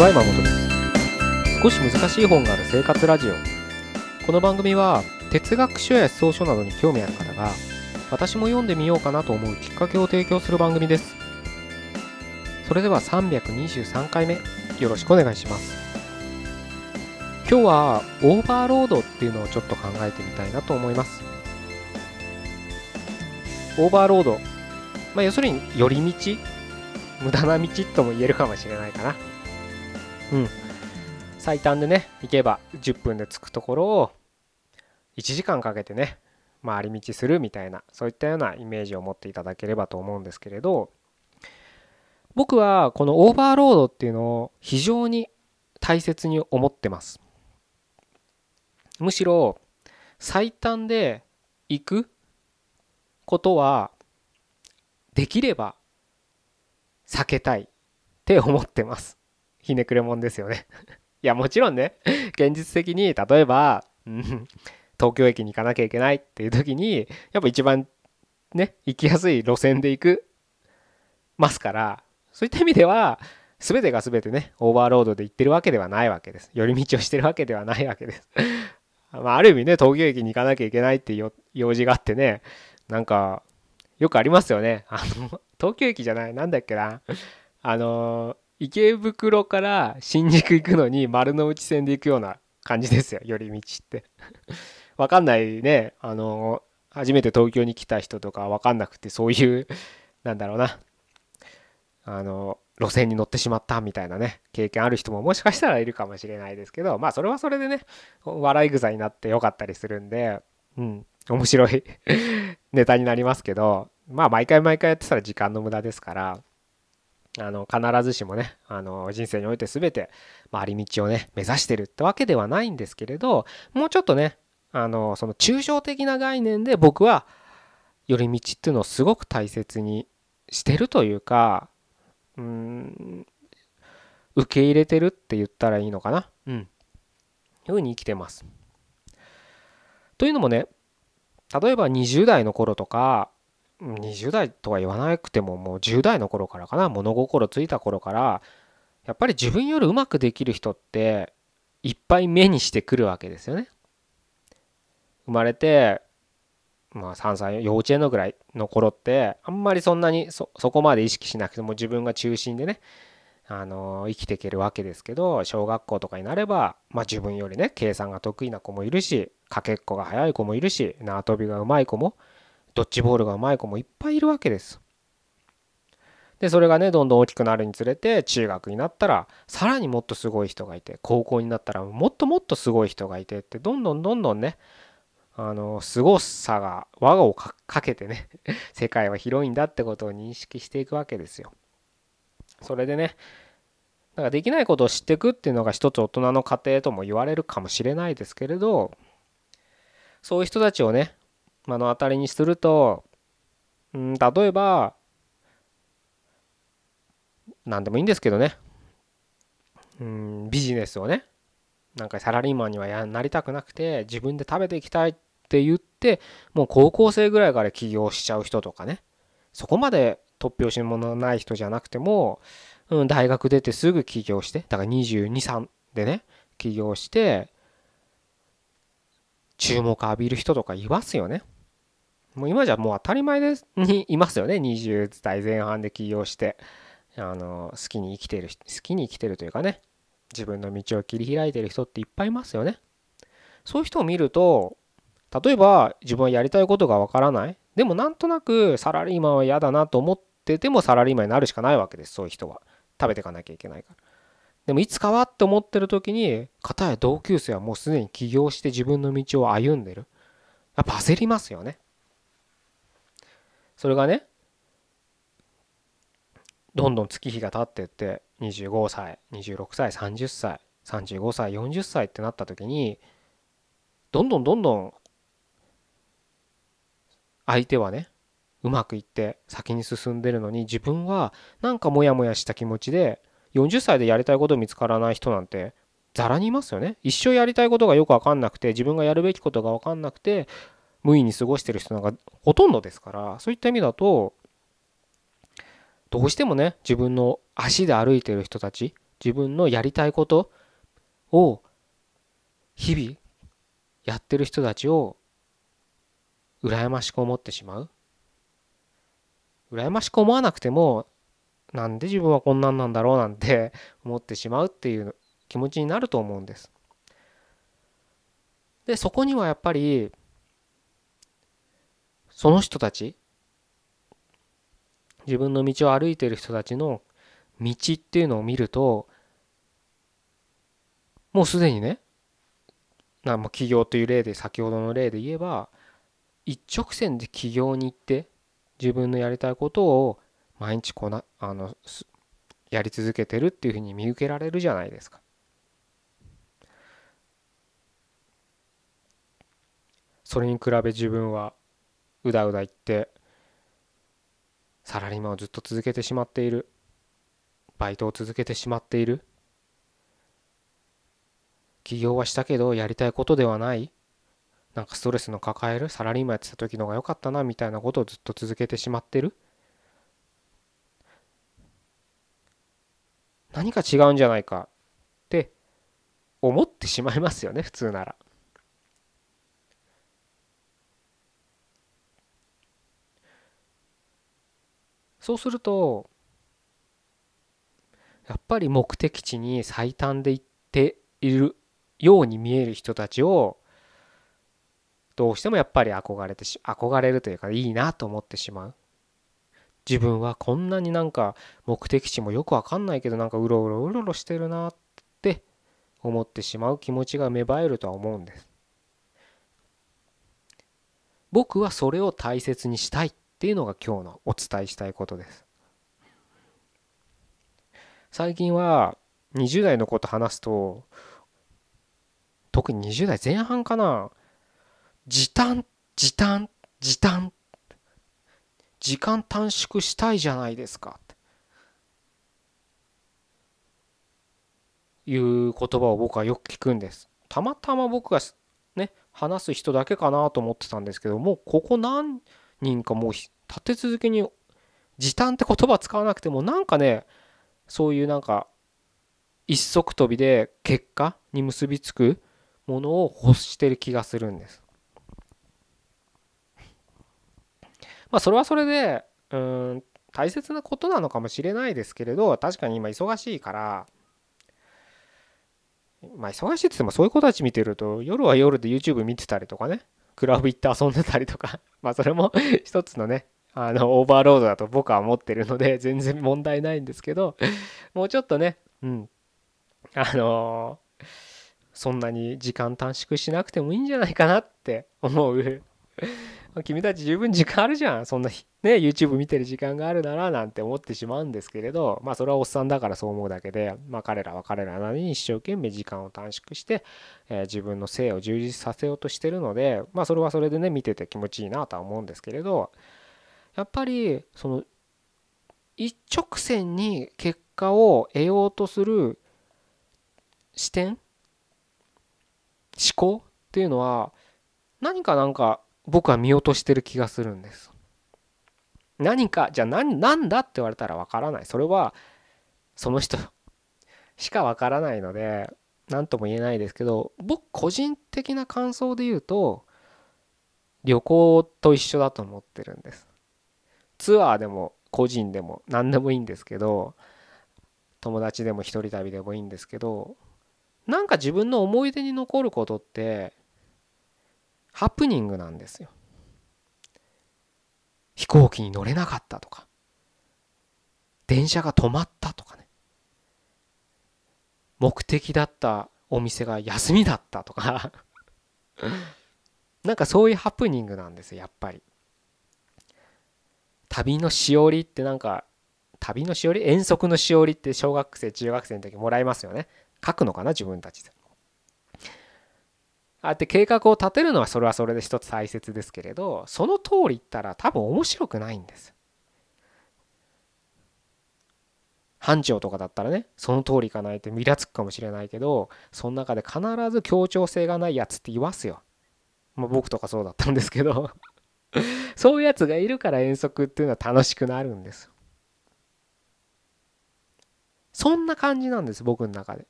こんにちは山本です。少し難しい本がある生活ラジオ。この番組は哲学書や思想書などに興味ある方が私も読んでみようかなと思うきっかけを提供する番組です。それでは323回目よろしくお願いします。今日はオーバーロードっていうのをちょっと考えてみたいなと思います。オーバーロード、まあ、要するに寄り道。無駄な道とも言えるかもしれないかな。うん。最短でね行けば10分で着くところを1時間かけてね回り道するみたいなそういったようなイメージを持っていただければと思うんですけれど僕はこのオーバーロードっていうのを非常に大切に思ってます。むしろ最短で行くことはできれば避けたいって思ってます。ひねくれもんですよね。いやもちろんね現実的に例えば、うん、東京駅に行かなきゃいけないっていう時にやっぱ一番ね行きやすい路線で行くますからそういった意味では全てが全てねオーバーロードで行ってるわけではないわけです。寄り道をしてるわけではないわけです。まあ、ある意味ね東京駅に行かなきゃいけないっていう用事があってねなんかよくありますよね。あの東京駅じゃないなんだっけな。あの池袋から新宿行くのに丸の内線で行くような感じですよ寄り道って。わかんないね。あの初めて東京に来た人とかわかんなくてそういうなんだろうな。あの路線に乗ってしまったみたいなね。経験ある人ももしかしたらいるかもしれないですけどまあそれはそれでね笑い草になってよかったりするんでうん。面白い ネタになりますけどまあ毎回毎回やってたら時間の無駄ですからあの必ずしもねあの人生において全て回り道をね目指してるってわけではないんですけれどもうちょっとねあのその抽象的な概念で僕は寄り道っていうのをすごく大切にしてるというかうん受け入れてるって言ったらいいのかな。うん。いうふうに生きてます。というのもね例えば20代の頃とか20代とは言わなくてももう10代の頃からかな物心ついた頃からやっぱり自分よりうまくできる人っていっぱい目にしてくるわけですよね。生まれてまあ3歳幼稚園のぐらいの頃ってあんまりそんなにそこまで意識しなくても自分が中心でねあの生きていけるわけですけど小学校とかになれば、まあ、自分よりね計算が得意な子もいるしかけっこが速い子もいるし縄跳びがうまい子もドッジボールがうまい子もいっぱいいるわけです。でそれがねどんどん大きくなるにつれて中学になったらさらにもっとすごい人がいて高校になったらもっともっとすごい人がいてってどんどんどんどんねあの凄さが輪をかけてね 世界は広いんだってことを認識していくわけですよ。それでねだかできないことを知っていくっていうのが一つ大人の過程とも言われるかもしれないですけれどそういう人たちをね目の当たりにすると、うん、例えば何でもいいんですけどね、うん、ビジネスをね。なんかサラリーマンにはやなりたくなくて自分で食べていきたいって言ってもう高校生ぐらいから起業しちゃう人とかね。そこまで突拍子ものない人じゃなくても、うん、大学出てすぐ起業してだから223でね起業して注目浴びる人とかいますよね。もう今じゃもう当たり前ですにいますよね。20代前半で起業してあの好きに生きてる好きに生きてるというかね。自分の道を切り開いてる人っていっぱいいますよね。そういう人を見ると例えば自分はやりたいことがわからない。でもなんとなくサラリーマンは嫌だなと思っててもサラリーマンになるしかないわけです。そういう人は。食べていかなきゃいけないから。でもいつかはって思ってる時に片や同級生はもうすでに起業して自分の道を歩んでる。やっぱ焦りますよね。それがねどんどん月日が経ってって25歳26歳30歳35歳40歳ってなった時にどんどんどんどん相手はねうまくいって先に進んでるのに自分はなんかモヤモヤした気持ちで40歳でやりたいこと見つからない人なんてざらにいますよね。一生やりたいことがよく分かんなくて自分がやるべきことが分かんなくて無意に過ごしてる人なんかほとんどですからそういった意味だとどうしてもね自分の足で歩いてる人たち自分のやりたいことを日々やってる人たちを羨ましく思ってしまう。羨ましく思わなくてもなんで自分はこんなんなんだろうなんて 思ってしまうっていう気持ちになると思うんです。でそこにはやっぱりその人たち自分の道を歩いている人たちの道っていうのを見るともうすでにねなも起業という例で先ほどの例で言えば一直線で起業に行って自分のやりたいことを毎日こなあのやり続けてるっていうふうに見受けられるじゃないですか。それに比べ自分はうだうだ言ってサラリーマンをずっと続けてしまっている。バイトを続けてしまっている。起業はしたけどやりたいことではない。なんかストレスの抱える。サラリーマンやってた時の方が良かったなみたいなことをずっと続けてしまってる。何か違うんじゃないかって思ってしまいますよね普通なら。そうするとやっぱり目的地に最短で行っているように見える人たちをどうしてもやっぱり憧れてし憧れるというかいいなと思ってしまう自分はこんなになんか目的地もよくわかんないけどなんかうろうろうろうろしてるなって思ってしまう気持ちが芽生えるとは思うんです。僕はそれを大切にしたいっていうのが今日のお伝えしたいことです。最近は20代のこと話すと特に20代前半かな。時短時短時短時間短縮したいじゃないですかっていう言葉を僕はよく聞くんですたまたま僕がね話す人だけかなと思ってたんですけどもここ何人かもう立て続けに時短って言葉使わなくてもなんかねそういうなんか一足飛びで結果に結びつくものを欲してる気がするんです。まあそれはそれでうん大切なことなのかもしれないですけれど確かに今忙しいからまあ忙しいって言ってもそういう子たち見てると夜は夜で YouTube 見てたりとかねクラブ行って遊んでたりとか まあそれも 一つのねあのオーバーロードだと僕は思ってるので全然問題ないんですけどもうちょっとねうんあのーそんなに時間短縮しなくてもいいんじゃないかなって思う 君たち十分時間あるじゃん。そんなね YouTube 見てる時間があるならなんて思ってしまうんですけれどまあそれはおっさんだからそう思うだけでまあ彼らは彼らなりに一生懸命時間を短縮して、え、自分の性を充実させようとしてるのでまあそれはそれでね見てて気持ちいいなとは思うんですけれどやっぱりその一直線に結果を得ようとする視点？思考？っていうのは何かなんか僕は見落としてる気がするんです。何かじゃあ何何だって言われたらわからないそれはその人 しかわからないので何とも言えないですけど僕個人的な感想で言うと旅行と一緒だと思ってるんです。ツアーでも個人でも何でもいいんですけど友達でも一人旅でもいいんですけどなんか自分の思い出に残ることってハプニングなんですよ。飛行機に乗れなかったとか電車が止まったとかね目的だったお店が休みだったとか なんかそういうハプニングなんですよやっぱり。旅のしおりってなんか旅のしおり？遠足のしおりって小学生中学生の時もらいますよね。書くのかな自分たちで。あって計画を立てるのはそれはそれで一つ大切ですけれどその通り言ったら多分面白くないんです。班長とかだったらねその通りいかないとミラつくかもしれないけどその中で必ず協調性がないやつって言わすよ。まあ、僕とかそうだったんですけど そういうやつがいるから遠足っていうのは楽しくなるんです。そんな感じなんです僕の中で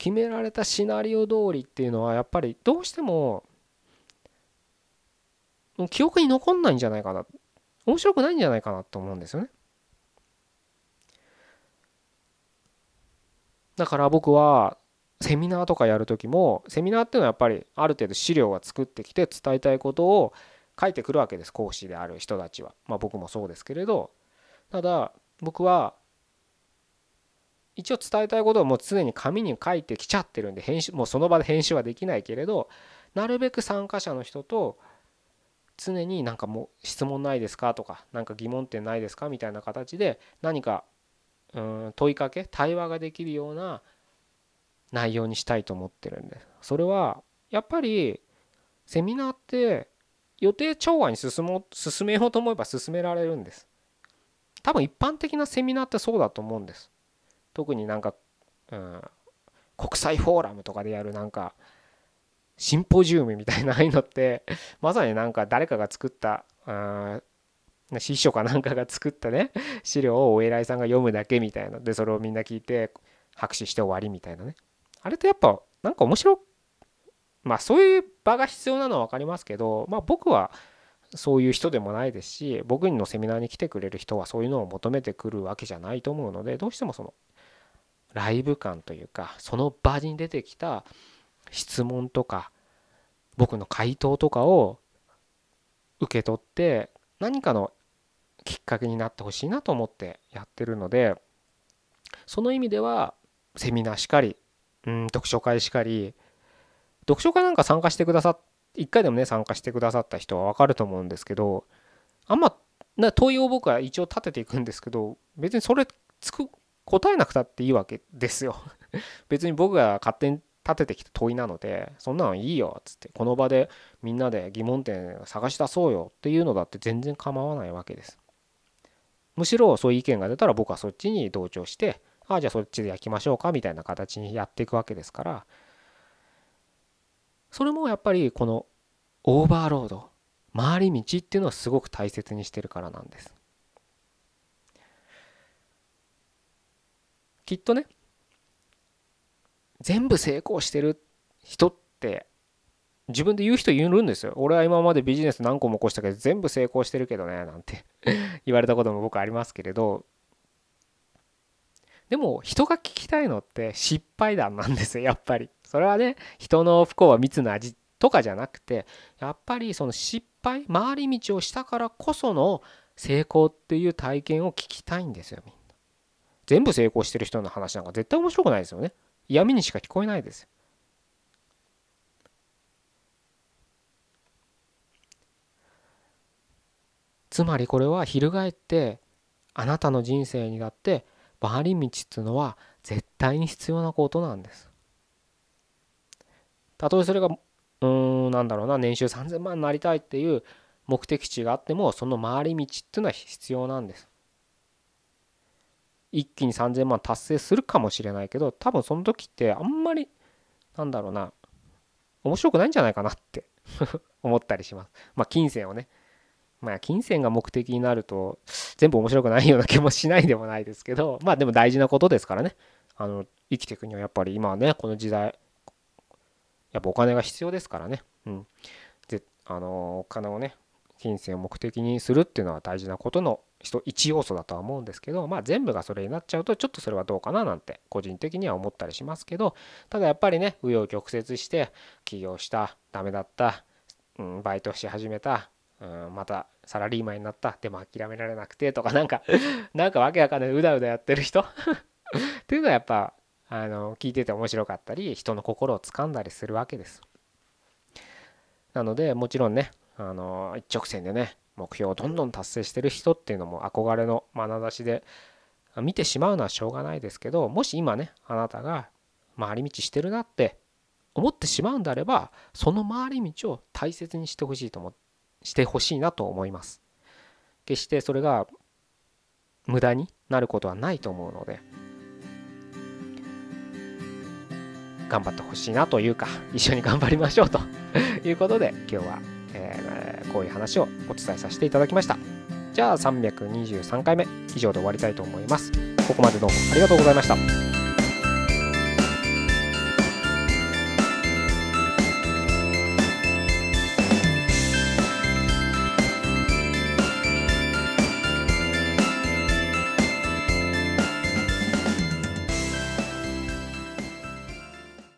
決められたシナリオ通りっていうのはやっぱりどうしても記憶に残んないんじゃないかな。面白くないんじゃないかなと思うんですよね。だから僕はセミナーとかやる時もセミナーっていうのはやっぱりある程度資料は作ってきて伝えたいことを書いてくるわけです。講師である人たちは。まあ僕もそうですけれど。ただ僕は一応伝えたいことをもう常に紙に書いてきちゃってるんで編集もうその場で編集はできないけれどなるべく参加者の人と常になんかもう質問ないですかとか何か疑問点ないですかみたいな形で何かうん問いかけ対話ができるような内容にしたいと思ってるんで。すそれはやっぱりセミナーって予定調和に進もう進めようと思えば進められるんです。多分一般的なセミナーってそうだと思うんです。特になんか、うん、国際フォーラムとかでやるなんかシンポジウムみたいなああいうのって まさになんか誰かが作った師匠かなんかが作ったね 資料をお偉いさんが読むだけみたいなでそれをみんな聞いて拍手して終わりみたいなね。あれってやっぱなんか面白まあそういう場が必要なのは分かりますけどまあ僕はそういう人でもないですし僕のセミナーに来てくれる人はそういうのを求めてくるわけじゃないと思うのでどうしてもそのライブ感というかその場に出てきた質問とか僕の回答とかを受け取って何かのきっかけになってほしいなと思ってやってるのでその意味ではセミナーしかりうん読書会しかり読書会なんか参加してくださっ1回でもね参加してくださった人は分かると思うんですけどあんま問いを僕は一応立てていくんですけど別にそれつく答えなくたっていいわけですよ。別に僕が勝手に立ててきた問いなのでそんなのいいよっつってこの場でみんなで疑問点探し出そうよっていうのだって全然構わないわけです。むしろそういう意見が出たら僕はそっちに同調してああじゃあそっちで焼きましょうかみたいな形にやっていくわけですからそれもやっぱりこのオーバーロード回り道っていうのをすごく大切にしてるからなんです。きっとね全部成功してる人って自分で言う人いるんですよ。俺は今までビジネス何個も起こしたけど全部成功してるけどねなんて 言われたことも僕ありますけれどでも人が聞きたいのって失敗談なんですよやっぱり。それはね人の不幸は蜜の味とかじゃなくてやっぱりその失敗回り道をしたからこその成功っていう体験を聞きたいんですよみんな。全部成功してる人の話なんか絶対面白くないですよね。嫌味にしか聞こえないです。つまりこれは翻ってあなたの人生にだって回り道っていうのは絶対に必要なことなんです。たとえそれがうーんなんだろうな年収3000万になりたいっていう目的地があってもその回り道っていうのは必要なんです。一気に3000万達成するかもしれないけど多分その時ってあんまりなんだろうな面白くないんじゃないかなって 思ったりします。まあ金銭をね。まあ金銭が目的になると全部面白くないような気もしないでもないですけどまあでも大事なことですからね。あの生きていくにはやっぱり今はねこの時代やっぱお金が必要ですからね。うん。であのお金をね金銭を目的にするっていうのは大事なことの一要素だとは思うんですけどまあ全部がそれになっちゃうとちょっとそれはどうかななんて個人的には思ったりしますけどただやっぱりね紆余曲折して起業したダメだった、うん、バイトし始めたうん、またサラリーマンになったでも諦められなくてとかなんか なんかわけわかんないうだうだやってる人 っていうのはやっぱあの聞いてて面白かったり人の心を掴んだりするわけです。なのでもちろんねあの一直線でね目標をどんどん達成してる人っていうのも憧れの眼差しで見てしまうのはしょうがないですけどもし今ねあなたが回り道してるなって思ってしまうんであればその回り道を大切にしてほしいと思してほしいなと思います。決してそれが無駄になることはないと思うので頑張ってほしいなというか一緒に頑張りましょうということで今日は、えー、こういう話をお伝えさせていただきました。じゃあ323回目以上で終わりたいと思いますここまでどうもありがとうございました